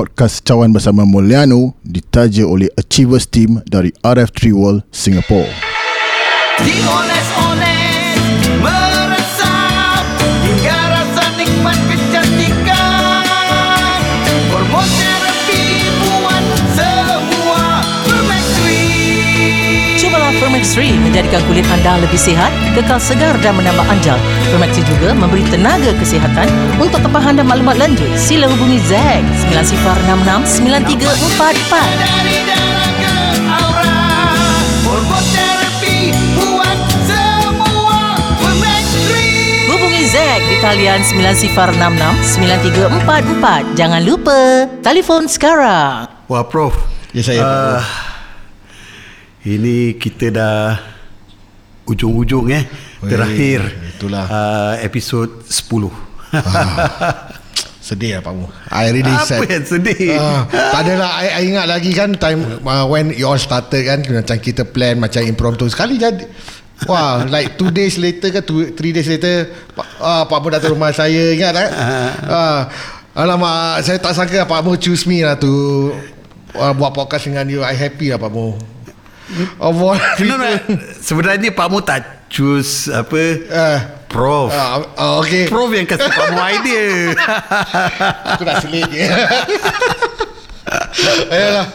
podcast Cawan Bersama Mulyano ditaja oleh Achievers Team dari RF3 World Singapore. Dioles-oles Fermex 3 menjadikan kulit anda lebih sihat, kekal segar dan menambah anjal. Fermex 3 juga memberi tenaga kesihatan. Untuk tempahan dan maklumat lanjut, sila hubungi Zack 9066 9344. Dari darah ke aura Hormon terapi buat semua Permax 3 Hubungi Zack di talian 9066 9344. Jangan lupa, telefon sekarang. Wah Prof Ya saya. uh, Ini kita dah Ujung-ujung eh Terakhir itulah. uh, Episod 10 Sedih lah Pak Mu. I really Apa sad. yang sedih Ah, tak adalah I, I ingat lagi kan time uh, when you all started kan macam kita plan macam impromptu sekali jadi Wah, like two days later ke two, three days later uh, Pak Mu datang rumah saya Ingat tak? Uh, alamak, saya tak sangka Pak Mu choose me lah tu uh, Buat podcast dengan you I happy lah Pak Mu Of all no, no, Sebenarnya Pak Mu tak choose Apa uh, Prof. Uh, uh, Okay. Prof yang kasih Pak Mu idea. Aku dah selit je. Ayolah.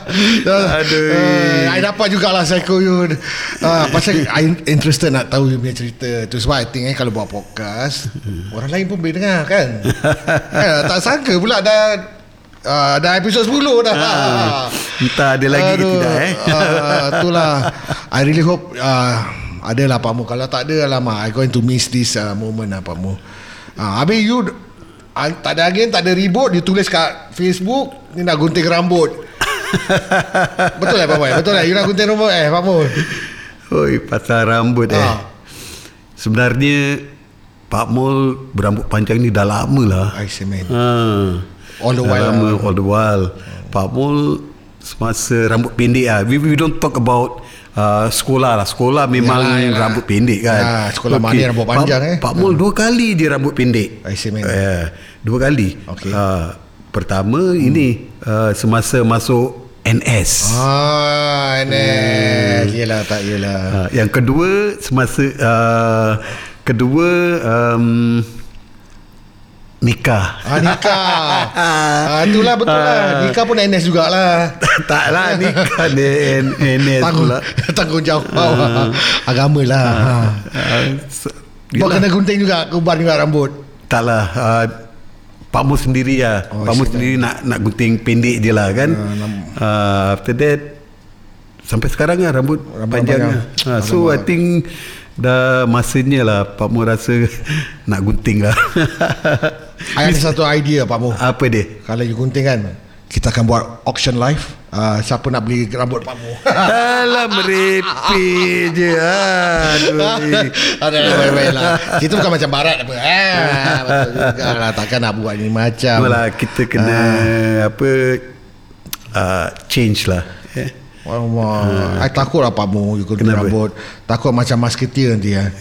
Aduh. uh, I dapat jugalah Psycho you. Uh, Pasal I interested nak tahu you punya cerita Tu. Sebab I think eh, Kalau buat podcast Orang lain pun boleh dengar kan? Eh, Tak sangka pula dah uh, Dah episod 10 dah. Ah, Entah ada lagi ke tidak eh Itulah. I really hope uh, Adalah Pak Mu. Kalau tak ada Alamak I going to miss this uh, moment lah Pak Mu. Uh, Habis you uh, Tak ada angin Tak ada ribut Dia tulis kat Facebook Ni nak gunting rambut. Betul lah Pak Mu Betul lah You nak gunting rambut eh Pak Mu? Oi, pasal rambut eh. Ah. Sebenarnya Pak Mul berambut panjang ni dah lama lah. I say man. Ha. All the Dah while lama, lah. all the while. Pak Mul semasa rambut pendek ah. We, we don't talk about uh, sekolah lah. Sekolah memang Yalah, yalah. rambut pendek kan. Ya, sekolah mana rambut panjang, Pak, eh? Pak Mul dua kali dia rambut pendek. I see, man. Eh, dua kali. Okay. Uh, pertama hmm. ini uh, semasa masuk NS. Ah, NS Yelah tak yelah Uh, yang kedua semasa uh, kedua um, nikah. Ah nikah. ah itulah betul lah. Nikah pun NS jugalah. tak lah nikah ni NS Tanggung pula. tanggungjawab agama lah. Uh, so, Kau kena gunting juga, kubar juga rambut. tak lah uh, Pak Mus sendiri lah Oh, Pak Mus siap. sendiri nak nak gunting pendek je lah kan uh, after that sampai sekarang lah rambut, Rambut panjang, panjang. lah. uh, so I think dah masanya lah Pak Mus rasa nak gunting lah I ada satu idea Pak Mu. apa dia Kalau you gunting kan, kita akan buat auction live. Uh, siapa nak beli rambut Pak Mu? Alah merepek je Aduh Ada baik-baik lah. Kita bukan macam barat apa. Ah, betul juga lah. Takkan nak buat ni macam. Malah kita kena Apa uh, Change lah eh? Allah, I takut lah Pak Mu You gunting Kenapa? rambut Takut macam musketeer nanti ya.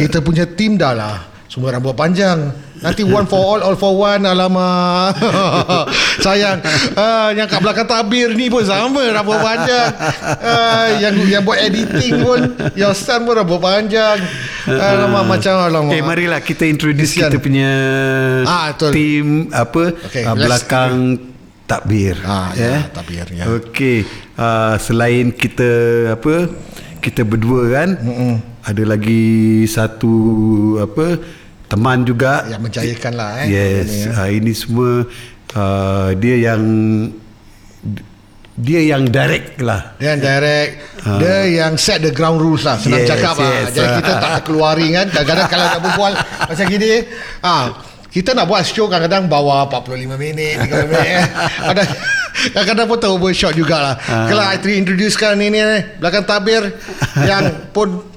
Kita punya tim dah lah Semua rambut panjang. Nanti one for all All for one. Alamak. Sayang. Ah, Yang kat belakang tabir ni pun sama Rambut panjang. Ah, Yang yang buat editing pun Your son pun rambut panjang. Alamak macam Alamak. Okay marilah kita introduce Kesian. kita punya Ah, betul. Team Apa Okay, uh, Belakang Takbir. Ah, ya, takbir, ya. Okay uh, Selain kita Apa Kita berdua kan Mm-mm. Ada lagi Satu Apa Teman juga. Yang menjayakan lah eh Yes Ini, ya. uh, Ini semua uh, Dia yang Dia yang direct lah. Dia yang direct. Dia yang set the ground rules lah. Senang Yes, cakap lah. yes. Jadi kita tak terkeluari kan. Kadang-kadang kalau nak berbual Macam gini ah, Kita nak buat show kadang-kadang Bawa 45 minit 30 minit eh. Kadang, Kadang-kadang pun overshot jugalah Kalau I introducekan ini eh, Belakang tabir Yang pun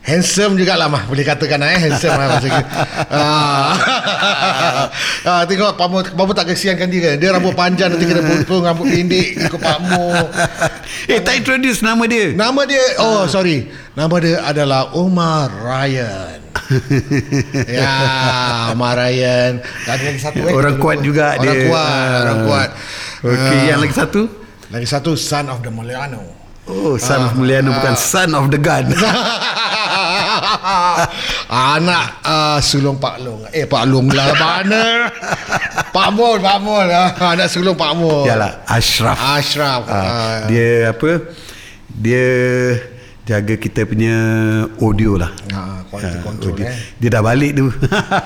Handsome jugalah mah Boleh katakan eh Handsome lah macam ah. ah, Tengok Pak Mu, Pak Mu tak kesiankan dia kan Dia rambut panjang Nanti kena potong Rambut pendek Ikut Pak Mu Eh tak introduce nama dia Nama dia Oh sorry Nama dia adalah Omar Ryan Ya Omar Ryan Dan ada lagi satu eh Orang kuat juga Orang dia. kuat Ah. Orang kuat Okey, Ah. yang lagi satu? Lagi satu Son of the Muliano. Oh, son of Mulyana bukan son of the gun. Anak uh, sulung Pak Long. Eh Pak Long lah mana? Pak Mul, Pak Mul. Ah, anak sulung Pak Mul. Yalah, Ashraf. Ashraf. Ah, Ah. dia apa? Dia jaga kita punya audio lah. Ha, quality Ah, control audio. eh. Dia dah balik tu.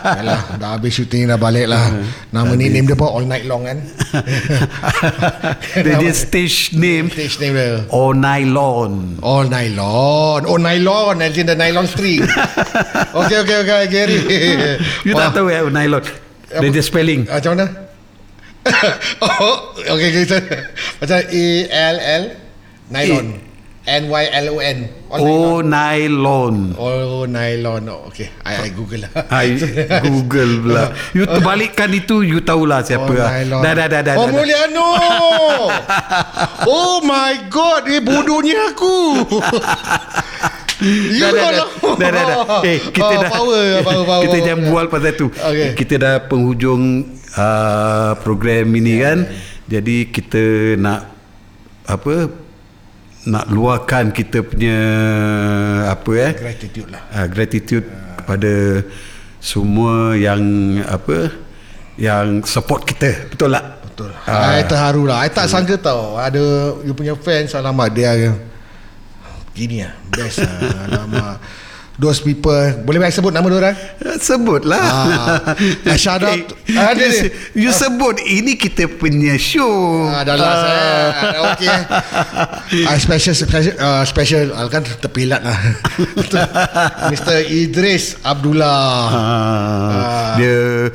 Yalah, dah habis syuting dah balik lah. Nama ni name dia apa? All Night Long kan? dia, dia stage name Stage name dia. All Nylon. All nylon. Oh nylon as in the nylon string. okay okay okay Gary. You tak tahu ya Nylon. Dia dia spelling. Macam mana? oh, okay okay. so, Macam A L L nylon. N Y L O N. All Oh nylon. Nylon. Oh nylon. Oh, okay. I, I Google lah. Hai Google pula. You terbalikkan itu you tahulah siapa. Oh, lah. nylon. Dah dah dah dah. Oh, dah. Mulyano. oh my god, eh bodohnya aku. You Dah, dah, dah, lah. dah, dah, dah. Eh, kita Oh, dah. power, power, power, kita jangan bual pasal tu. Okey. Kita dah penghujung uh, program ini kan. Jadi kita nak apa? Nak luahkan kita punya apa eh? Gratitude lah. uh, gratitude kepada semua yang apa yang support kita betul tak Betul. Ah. I terharu lah. I tak sangka tau ada you punya fans alamak dia gini lah. Best lah. Alamak. Those people Boleh baik sebut nama orang? sebutlah Ah, ah, shout out. Eh, Ah, you, se- you sebut ini kita punya show Ah, dah last eh. Ah, Okay. Ah, special special uh, special ah, kan terpilat lah. Mr. Idris Abdullah. Ah, dia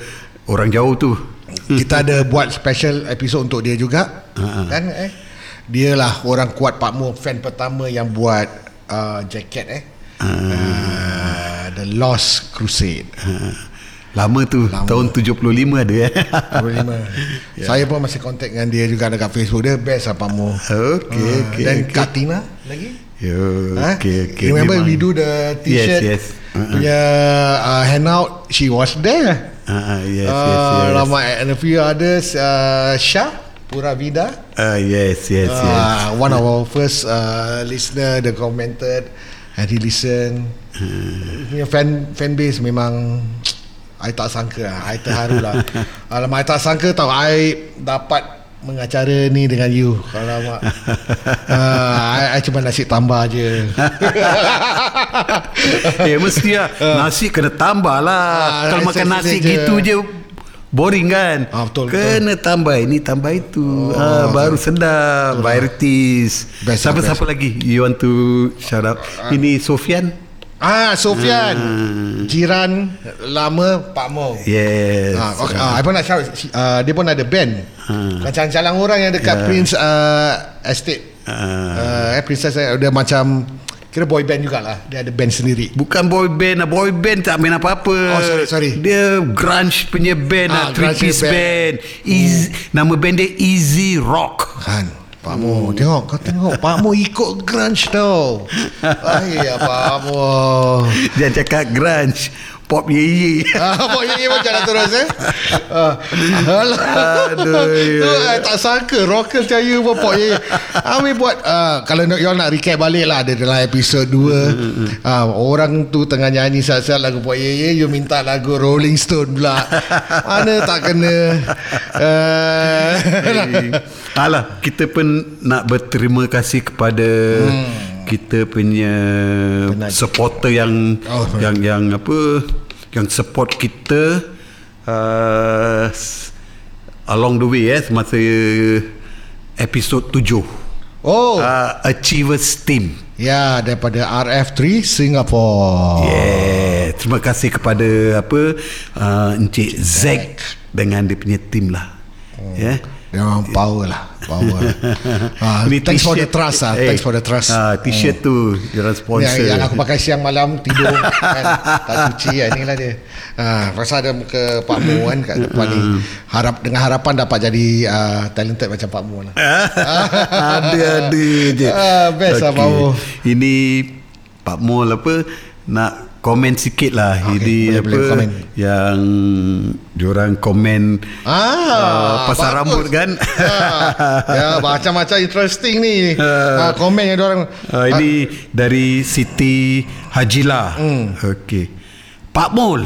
orang jauh tu Kita ada buat special episode untuk dia juga. Kan eh. Dia lah orang kuat Pak Mu fan pertama yang buat uh, jaket eh. Uh, the Lost Crusade. lama tu Lama. tahun 75 ada eh 25. Saya pun masih contact dengan dia juga dekat Facebook dia best lah Pak Mu. okey Ah, okey Dan okey. Kak Tina lagi? Yo, Ha? okey okey Remember memang. we do the t-shirt Yes, yes. Uh-uh. punya uh, handout she was there. Ah, ah, yes yes uh, yes Lama and a few others uh, Shah Pura Vida. Ah, yes yes yes Uh, one of our first uh, listener that commented he listen. Punya fan fan base memang I tak sangka lah. I terharu lah. Alamak, I tak sangka tau. I dapat mengacara ni dengan you. Alamak. uh, I, I cuma nasi tambah je. eh mesti lah Nasi kena tambah lah Ah, Kalau makan nasi je. gitu je Boring kan? Ah, betul, Kena tambah. Ini Tambah itu. Ah, Baru sedap. Varieties Best Siapa lah, siapa lagi You want to shout out? Ini Sofian ah, Sofian. Jiran lama Pak Mo. Yes. Ah, okay. ah, I pun nak shout. Uh, Dia pun ada band. Macam jalan orang yang dekat Prince uh, Estate. Uh, eh, Princess eh, Dia macam Kira boy band jugalah. Dia ada band sendiri. Bukan boy band lah. Boy band tak main apa-apa. Oh, sorry, sorry. Dia grunge punya band lah. Ah, Three piece band. band, Easy, Nama band dia Easy Rock. Kan Pak Mo Tengok kau tengok. Pak Mo ikut grunge tau. Ay, Pak Mo. Dia cakap grunge Pop ye ye Ah, Pak Ye macam nak terus eh? Ah, Aduh. Tu, eh, Tak sangka Rocker you pun Pak Ye Kami buat ah, Kalau nak, you nak recap balik lah Ada dalam episod 2 ah, Orang tu tengah nyanyi Saat-saat lagu Pak Ye Ye You minta lagu Rolling Stone pula. Mana tak kena? Uh, Alah, kita pun nak berterima kasih kepada hmm. Kita punya Penaja. supporter yang Oh, yang yang apa yang support kita uh, along the way eh semasa episod 7. Oh Uh, Achievers Team. Ya daripada RF3 Singapore Yeah, terima kasih kepada apa uh, Encik Zack dengan dia punya team lah. Ya. Yeah. Dia memang power lah Power ah, Ni Thanks for the trust lah Eh, Thanks for the trust. ah, T-shirt tu Diorang sponsor. Yang, yang aku pakai siang malam Tidur kan, Tak cuci kan Inilah dia. Ha, Pasal ada muka Pak Mu kan Kat depan ni. Harap Dengan harapan dapat jadi uh, Talented macam Pak Mu lah. Ada-ada je. Ah, best lah, Pak Mo. Ini Pak Mol apa Nak komen sikit lah Okey, Ini boleh, apa boleh komen. Yang Diorang komen Ah, Ah, pasal bagus. rambut kan? Ah, ya, macam-macam interesting ni. Ah, komen yang orang. uh, Ini dari Siti Hajila Hmm. Okey Pak Mul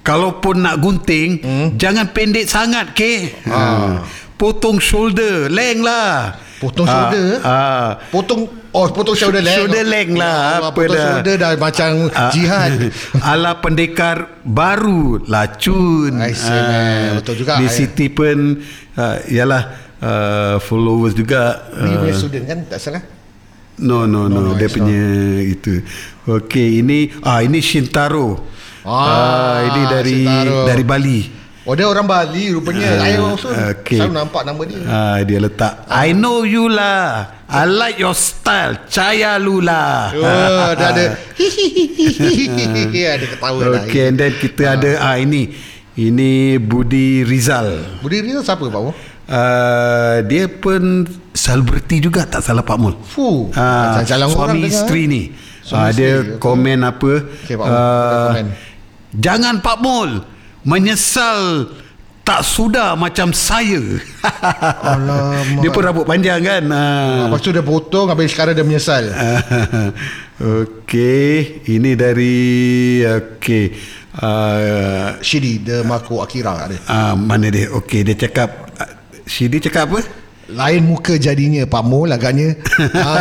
Kalaupun nak gunting Hmm. Jangan pendek sangat ke Ah. Potong shoulder Leng lah Potong Ah, shoulder? ah. Potong oh potong shoulder length. Shoulder length lah, Ya Allah, apa potong dah. shoulder dah macam Ah, jihad. Ala pendekar baru Lacun I see, man. Betul juga. Di I- Siti pun uh, Ialah uh, Followers juga Ni uh, punya student kan tak salah. No no no, no, Dia it's punya Itu Okey ini ah Ini Shintaro Ah, Ini dari Shintaro. Dari Bali Oh dia orang Bali rupanya. Ah, I also okay. selalu nampak nama dia. ah, Dia letak I know you lah I like your style Caya lu lah Oh, dah ada ada ketawa dah. Okey and then kita ada ah ini ini Budi Rizal. Budi Rizal siapa Pak Mu? Uh, dia pun selebriti juga tak salah Pak Mul. Fuh, Ah, jalan orang suami dengar. isteri ni. Suami Ah, dia isteri, okey. komen apa? Okey, Pak Mul, komen. Jangan Pak Mul menyesal tak sudah macam saya. Alamak. dia pun rambut panjang kan. Ah. Lepas tu dia potong Habis sekarang dia menyesal Okey, ini dari okey. Uh, Shidi The Mako Akira ada uh, mana dia? Okey, dia cakap uh, Shidi cakap apa? Lain muka jadinya Pak Mul agaknya uh,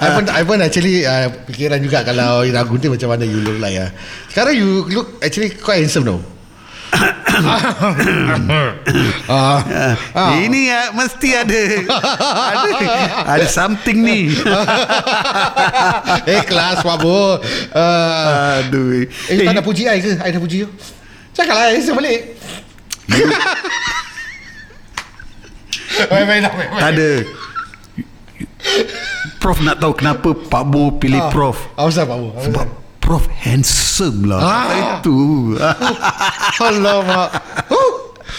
I pun, I pun actually uh, Fikiran juga Kalau Ira Gunting Macam mana you look like uh. Sekarang you look Actually quite handsome though Ah, Ah. Ini ya mesti ada ada ada something ni. Eh kelas Mul uh, Aduh. Eh, tak nak puji I ke? I dah puji you Cakap lah I balik main lah main main. ada Prof nak tahu kenapa Pak Mo pilih Ah, Prof. Apa pasal Pak? Apa Sebab? Prof handsome lah. Ah. Itu. Alamak Huh.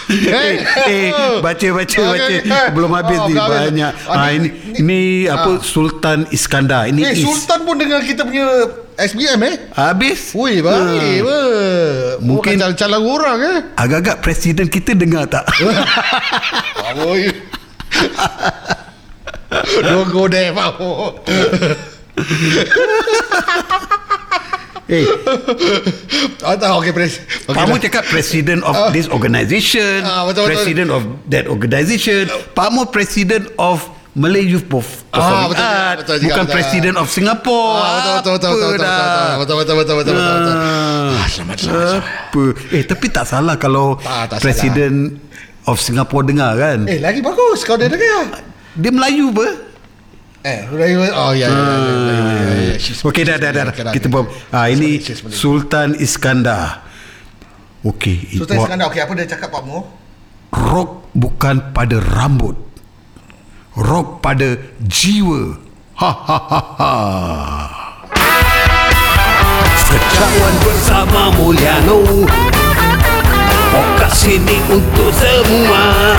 eh, eh baca baca baca belum habis Oh, ni banyak. Ah, Ah, ni- ini ini apa Sultan Iskandar. Ini Eh. Sultan pun dengan kita punya SBM eh Habis. Wui baik Ah. ber. Mungkin- Bukan calon orang eh Agak-agak presiden kita dengar tak? Oi. Don't go there Pak eh, Ah, tak, okay, pres. Okay, Pak dah. cakap president of Ah. this organisation, Ah, betul, betul. president of that organisation. Pak Mo president of Malay Youth Perf- Ah, Performing betul, Art, betul juga, bukan betul. president of Singapore. Ah, betul, betul, betul, betul, betul, betul, betul, betul, betul, betul, betul, betul, betul. Ah, Ah, selamat, selamat, Apa? Eh, tapi tak salah kalau Tak, tak presiden of Singapore dengar kan? Eh, lagi bagus kau dia dengar. Dia Melayu apa? Eh, Melayu. Oh, ya, ya, ya, ya, ya, ya, ya. She's- Okey dah dah dah. Kita buat ah ini. Sultan Iskandar. Okey, Sultan Iskandar, okey, apa dia cakap Pak Mo? Rock bukan pada rambut. Rock pada jiwa. Ha ha ha ha. Sekawan bersama Mulyano Podcast ini untuk semua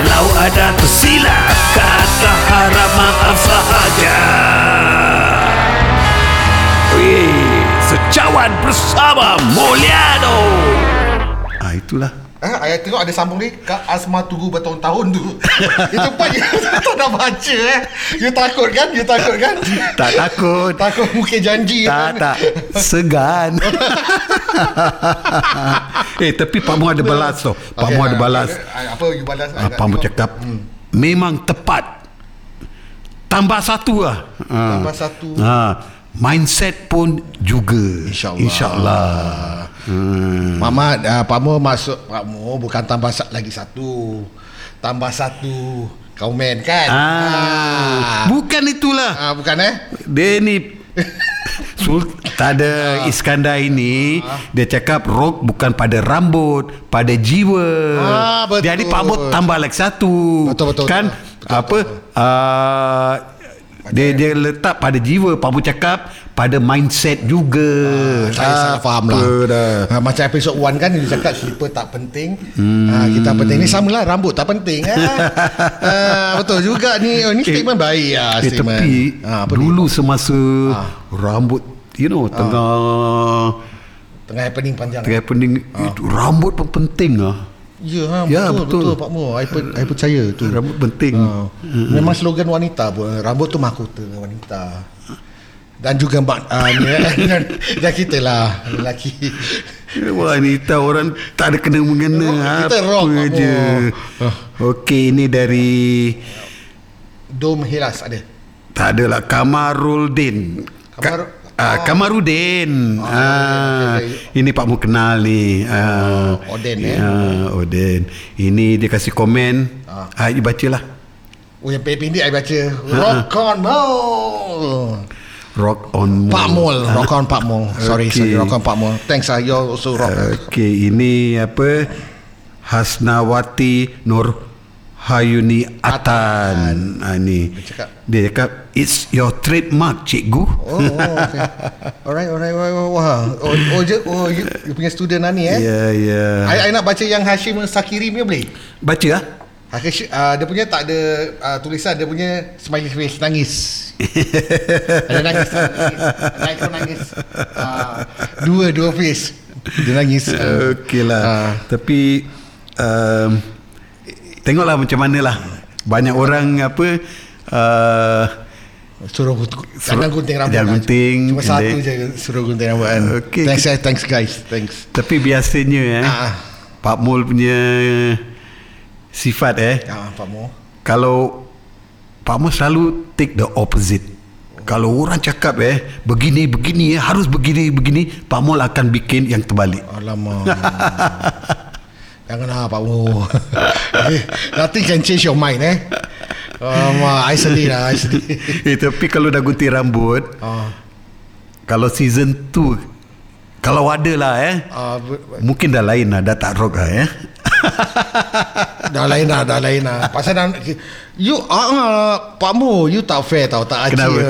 Kalau ada tersilap Kata harap maaf sahaja Wih, Secawan bersama Mulyano Ah itulah. Ah, ayat tengok ada sambung ni Kak Asma tunggu bertahun-tahun tu Itu pun tak nak baca eh You takut kan? You takut kan? Tak takut. Takut mungkin janji Tak kan? tak Segan Eh tapi Pak Mu ada balas tu Pak Okay, Mu ada ah, balas okay. Ah, Apa you balas? Ah, Pak Mu cakap Memang tepat Tambah satu lah Ah. Tambah satu. Ah, Mindset pun juga InsyaAllah. InsyaAllah hmm. Mama uh, Pak Mo masuk Pak Mo bukan tambah lagi satu Tambah satu Komen kan? ah. Bukan itulah ah, Bukan eh? Dia ni Sul, tak ada Iskandar ini dia cakap rock bukan pada rambut pada jiwa Ah, betul. jadi Pak Mut tambah lagi satu Betul, betul, kan betul. Betul, apa ah, dia dia letak pada jiwa Pak Mut cakap pada mindset juga Ah, Saya salah faham lah dah. ha, Macam episod 1 kan Dia cakap slipper tak penting hmm. ha, Kita penting Ni sama lah Rambut tak penting ha? ha, Betul juga ni oh, Ni statement baik lah Eh, statement. tapi ha, apa dulu semasa Ah. rambut you know tengah Tengah happening panjang. tengah pening itu rambut pun penting ah. Ya, ha, Ya, betul, betul, betul. Pak Mo. I, per, I percaya tu. Rambut penting. Ha. Memang slogan wanita pun. Rambut tu mahkota wanita. Dan juga mak, uh, dan, kita lah lelaki. Wanita orang tak ada kena mengena Kita apa rock, Pak je. Mo. Okey ini dari Dom Hilas ada. tak adalah Kamarudin. Kamar- Ah, Kamarudin. Ah, okey, ini Pak Mu kenal ni. Ah, Oden, eh? Ah, Oden. Ini dia kasih komen. Ah, ah bacalah. Oh yang pendek I baca Rock on Mall Rock on Pak Mall Rock on Pak Mall Sorry Okay. sorry Rock on Pak Mall Thanks ah You also rock Okey, ini apa? Hasnawati Nur Hayuni Atan. Ah, ni. cakap. Dia cakap, it's your trademark, cikgu. Oh, oh okay. Alright alright Wah, wah. Oh, oh, je, oh you, you punya student lah ni eh Ya, ya. I, I nak baca yang Hashim Sakiri punya boleh Baca ah. Hashim, uh, Dia punya tak ada uh, tulisan Dia punya smiley face Nangis Ada nangis nangis. Ada ikon nangis uh, Dua Dua face Dia nangis uh, Okey lah. Ah. Tapi um, tengoklah macam mana lah. Banyak orang apa uh, Suruh Jangan gunting rambut jangan gunting, Cuma satu je Suruh gunting rambut kan Okey, Thanks guys Thanks guys Thanks tapi biasanya eh Ah. Pak Mul punya sifat eh Ah, Pak Mo kalau Pak Mul selalu take the opposite. Kalau orang cakap eh begini begini eh harus begini begini Pak Mul akan bikin yang terbalik. Alamak Janganlah Pak Mo Nothing can change your mind eh? Alamak I sedih lah I sedih. Eh, tapi kalau dah gunting rambut Ah, Kalau season 2 Kalau ada lah eh? Ah, ber- Mungkin dah lain lah Dah tak rock lah eh Dah lain lah Dah lain lah Pasal dah You ah, Pak Mo You tak fair tau Tak acik Kenapa?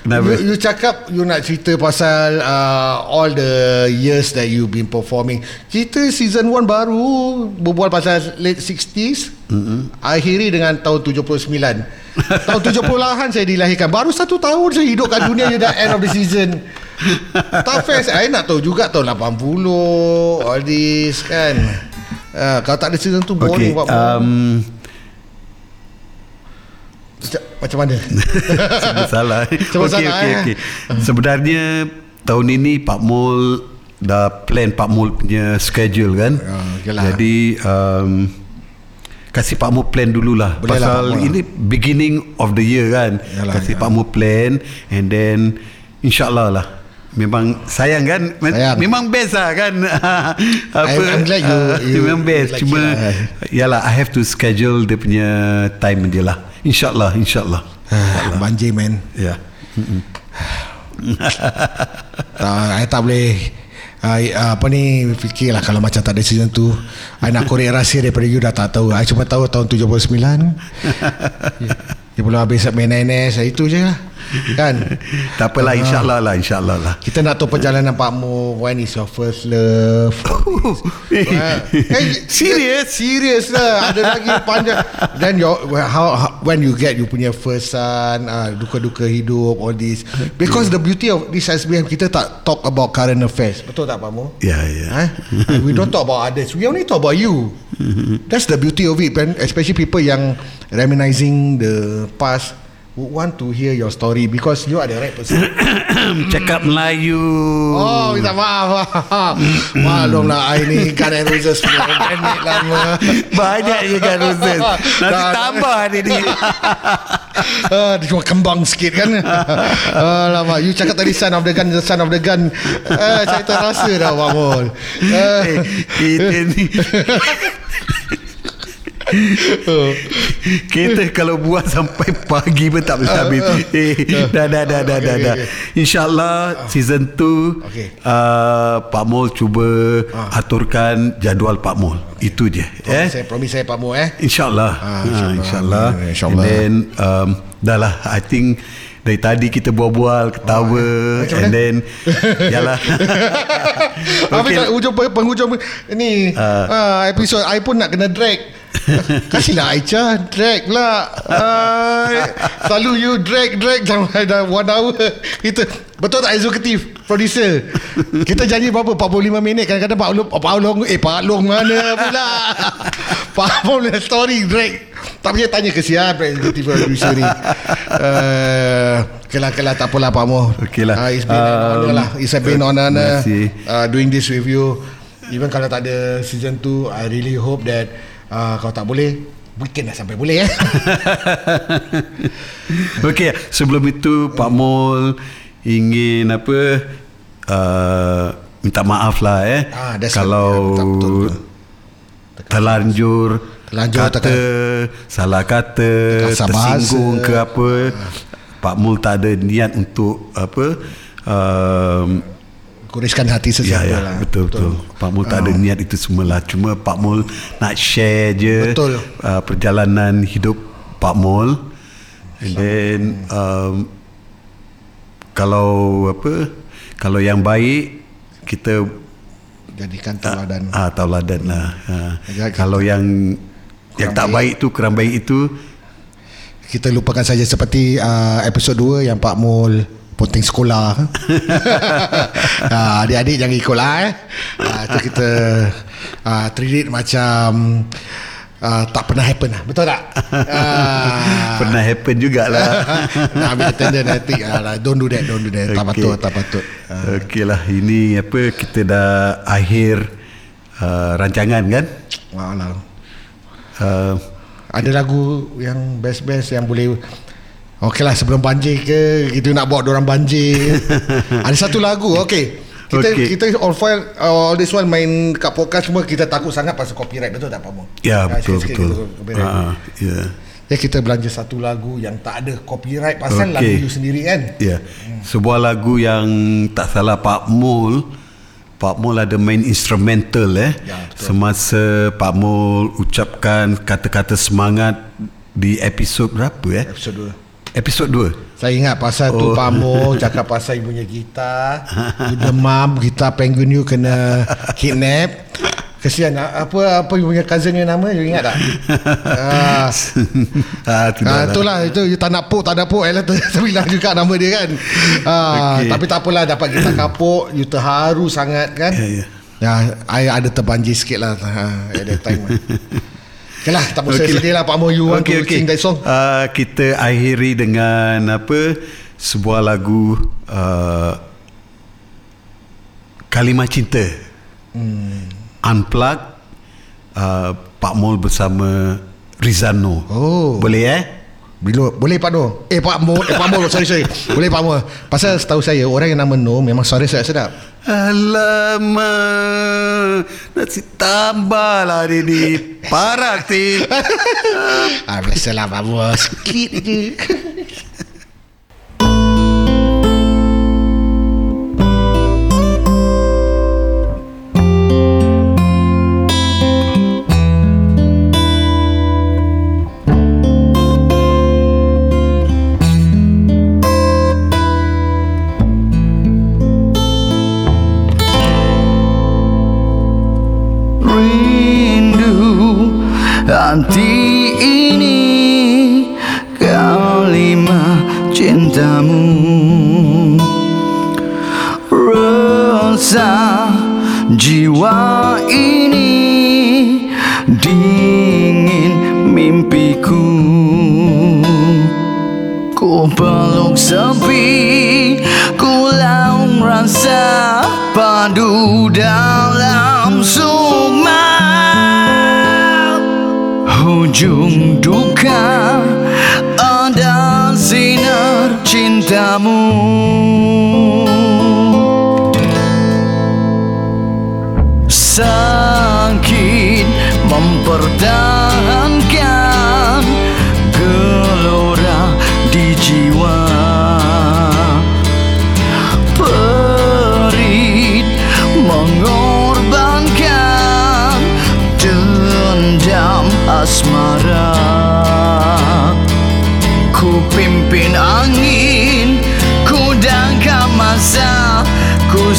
Kenapa? You, you cakap You nak cerita pasal uh, All the years That you been performing. Kita season 1 baru Berbual pasal Late 60s mm-hmm. Akhiri dengan tahun 79 Tahun 70-an saya dilahirkan. Baru satu tahun saya hidup kat dunia You dah end of the season. Tak fair Saya nak tahu juga Tahun 80 All this kan uh, Kalau tak ada season tu Boring Okay Mo um, Macam- Macam mana Sebab salah Sebab Okey salah, okey eh. Sebenarnya Tahun ini Pak Mul Dah plan Pak Mul punya schedule kan Ah, yelah. Jadi um, Kasih Pak Mul plan dululah Boleh lah, Pasal Mul. ini beginning of the year kan Yalah, Kasih yalah. Pak Mul plan And then InsyaAllah lah Memang sayang kan? Sayang. Memang best lah kan? Apa? I'm glad you- ah, you- Memang best. like Cuma lah. Yalah I have to schedule Dia punya time je lah. InsyaAllah InsyaAllah. Ah, Banjir man. Ya. Uh, I tak boleh uh, apa ni fikirlah kalau macam tak ada season tu. I nak korek rahsia daripada you dah tak tahu. I cuma tahu tahun 79 dia belum habis main NS itu je lah. Kan? Tak apalah InsyaAllah lah InsyaAllah lah. Kita nak tahu perjalanan Pak Mu when is your first love? Ah, eh, Serious? Serious lah. Ada lagi panjang. Then your how, how when you get you punya first son uh, duka-duka hidup all this. Because the beauty of this SBM kita tak talk about current affairs. Betul tak Pak Mo? Ya ya. Eh? we don't talk about others. We only talk about you. That's the beauty of it. Especially people yang reminiscing the past would want to hear your story because you are the right person Cakap Melayu Oh, minta maaf. Maklum lah, I ni Gun and Roses punya organik lama. Banyak je kan Roses Nanti Dah- tambah dia ni Ah, dia cuma kembang sikit kan. Alamak, you cakap tadi son of the gun, the son of the gun. Ah, saya terasa dah bangun. Ah, Eh, Kita ni Kita kalau buat sampai pagi pun tak boleh habis eh, Dah dah dah dah dah, Okay, dah. okay. InsyaAllah season 2 Okay. uh, Pak Mol cuba aturkan jadual Pak Mol Itu je eh? Saya promise saya Pak Mu eh. InsyaAllah Ah, ah, insyaAllah. InsyaAllah InsyaAllah. And then um, Dah lah I think Dari tadi kita bual-bual Ketawa Macam And then Yalah Habis Okay. kat hujung penghujung ni uh, episod I pun nak kena drag. Kasihlah Aicha drag pula. Uh, selalu you drag drag sampai dah one hour. Kita betul tak eksekutif? Producer Kita janji berapa 45 minit Kadang-kadang Pak Long Pak Long Eh Pak Long mana pula Pak Long story drag Tak payah tanya kesian Executive producer ni uh, Kelah kelah tak apalah Pak Mo Okey lah. uh, It's been an Um, honor lah It's been an honor terima kasih. uh, Doing this with you Even kalau tak ada season 2 I really hope that uh, Kalau tak boleh Weekend dah sampai boleh eh Okey, sebelum itu Pak Mol ingin apa uh, minta maaf lah eh. Ah, kalau. Ya, betul, betul, betul. terlanjur Terlanjur kata salah kata tersinggung bahasa. ke apa Pak Mul tak ada niat untuk apa um, Kuriskan hati Ya sesiapa ya lah betul betul. Pak Mul tak ada niat itu semualah. Cuma Pak Mul nak share je Betul. Uh, perjalanan hidup Pak Mul. And then um, kalau apa kalau yang baik kita Jadikan tauladan ah tauladan lah. Jangan- Kalau yang yang tak baik tu kurang baik itu Kita lupakan saja seperti uh, episod 2 yang Pak Mul ponting sekolah. uh, adik-adik jangan ikut lah eh. Uh, itu kita uh, treat it macam uh, tak pernah happen lah. Betul tak? Uh, pernah happen jugalah. nak ambil attendance nanti. Uh, lah. don't do that, don't do that. Tak Okey. patut, tak patut. Uh, Okey lah ini apa kita dah akhir uh, rancangan kan? Alah. Uh, Ada lagu yang best-best yang boleh Okey lah sebelum banjir ke Kita nak bawa orang banjir Ada satu lagu Okey kita Okey. kita all file uh, all this one main kat podcast semua kita takut sangat pasal copyright betul tak Pak Mo? ya Ah, betul sikit-sikit betul. kita copyright. Ah, ya. Ya kita belanja satu lagu yang tak ada copyright pasal Okey. lagu you sendiri kan. Ya. Sebuah lagu yang tak salah Pak Mul Pak Mul ada main instrumental eh. Ya, betul. Semasa Pak Mul ucapkan kata-kata semangat di episod berapa eh? Episod 2. Episod 2. Saya ingat pasal tu Oh. Pak Mo cakap pasal ibunya gitar, you demam, gitar penguin you kena kidnap. Kesian ah, apa apa you punya cousin you nama you ingat tak? ah, ah, tu Ah, dah lah. itulah itu you tak nak puk tak ada puk Ella tu bilang juga nama dia kan. Ah, Okey. tapi tak apalah dapat kita kapuk you terharu sangat kan. Ya, ya. Ya, I ada terbanjir sikit lah ha, at that time. Okay lah, tak Okey lah. sedih lah Pak Mo you want to Okey, okey. sing that song. Uh, kita akhiri dengan apa? Sebuah lagu uh, Kalimah Cinta. Hmm. Unplug uh, Pak Mol bersama Rizano. Oh. Boleh eh? Bila boleh Pak Noh. Eh Pak Mo, eh Pak Mo, sorry sorry. Boleh Pak Mo. Pasal setahu saya orang yang nama Noh memang suara saya sedap. Alamak Nasi tambah dia ni Parah ti Ah biasalah Pak Mo. Sikit je. Jiwa ini dingin mimpiku. Ku peluk sepi Ku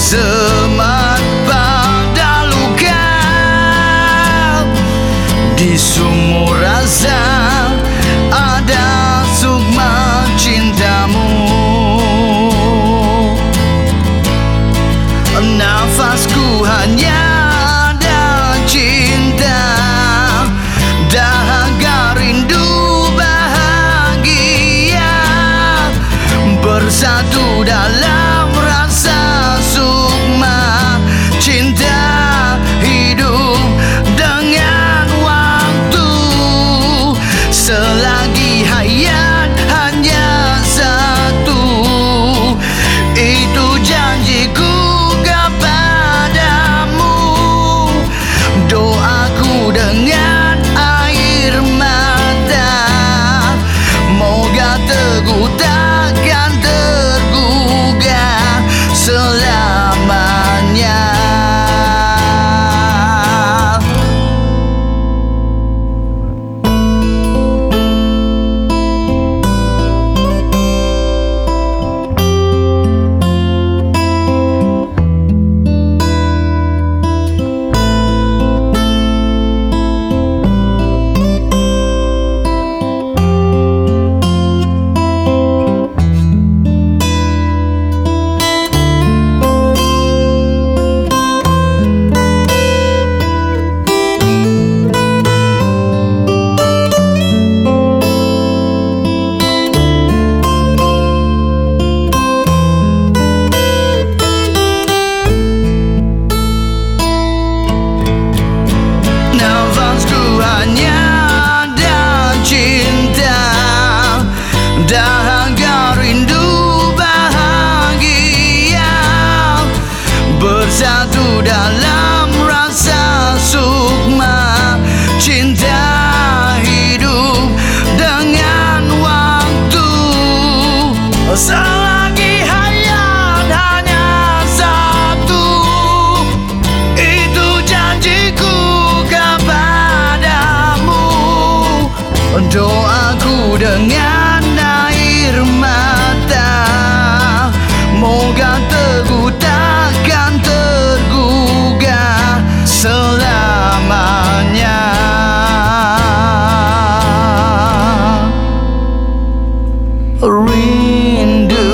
Rindu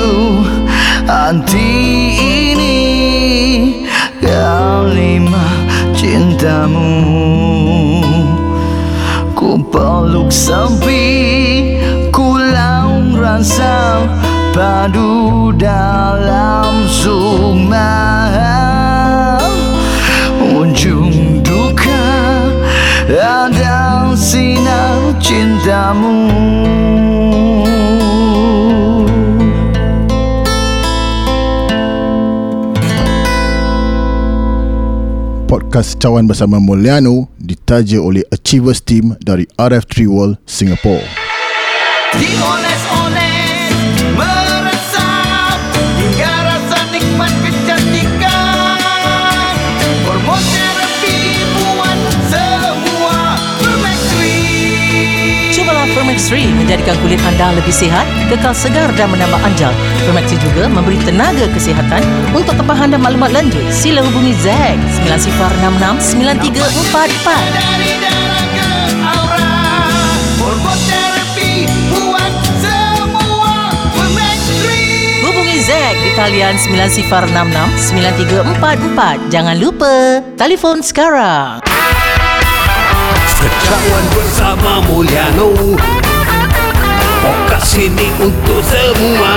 hati ini. Kalimah cintamu Ku peluk sepi Ku laung rasa Padu dalam Ada sinar cintamu Podcast Cawan Bersama Mulyano ditaja oleh Achievers Team dari RF3 World Singapore. Fermex 3 menjadikan kulit anda lebih sihat, kekal segar dan menambah anjal. Fermex 3 juga memberi tenaga kesihatan. Untuk tempahan dan maklumat lanjut, sila hubungi Zack 9066 9344. dari darah ke aura Hormon terapi buat semua bermaksud Hubungi Zack di talian 9066 9344. Jangan lupa, telefon sekarang. Secawan bersama Mulyano Podcast ini untuk semua.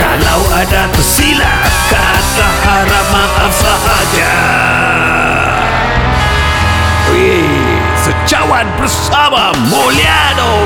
Kalau ada tersilap Kata harap maaf sahaja. Wih, Secawan bersama Mulyano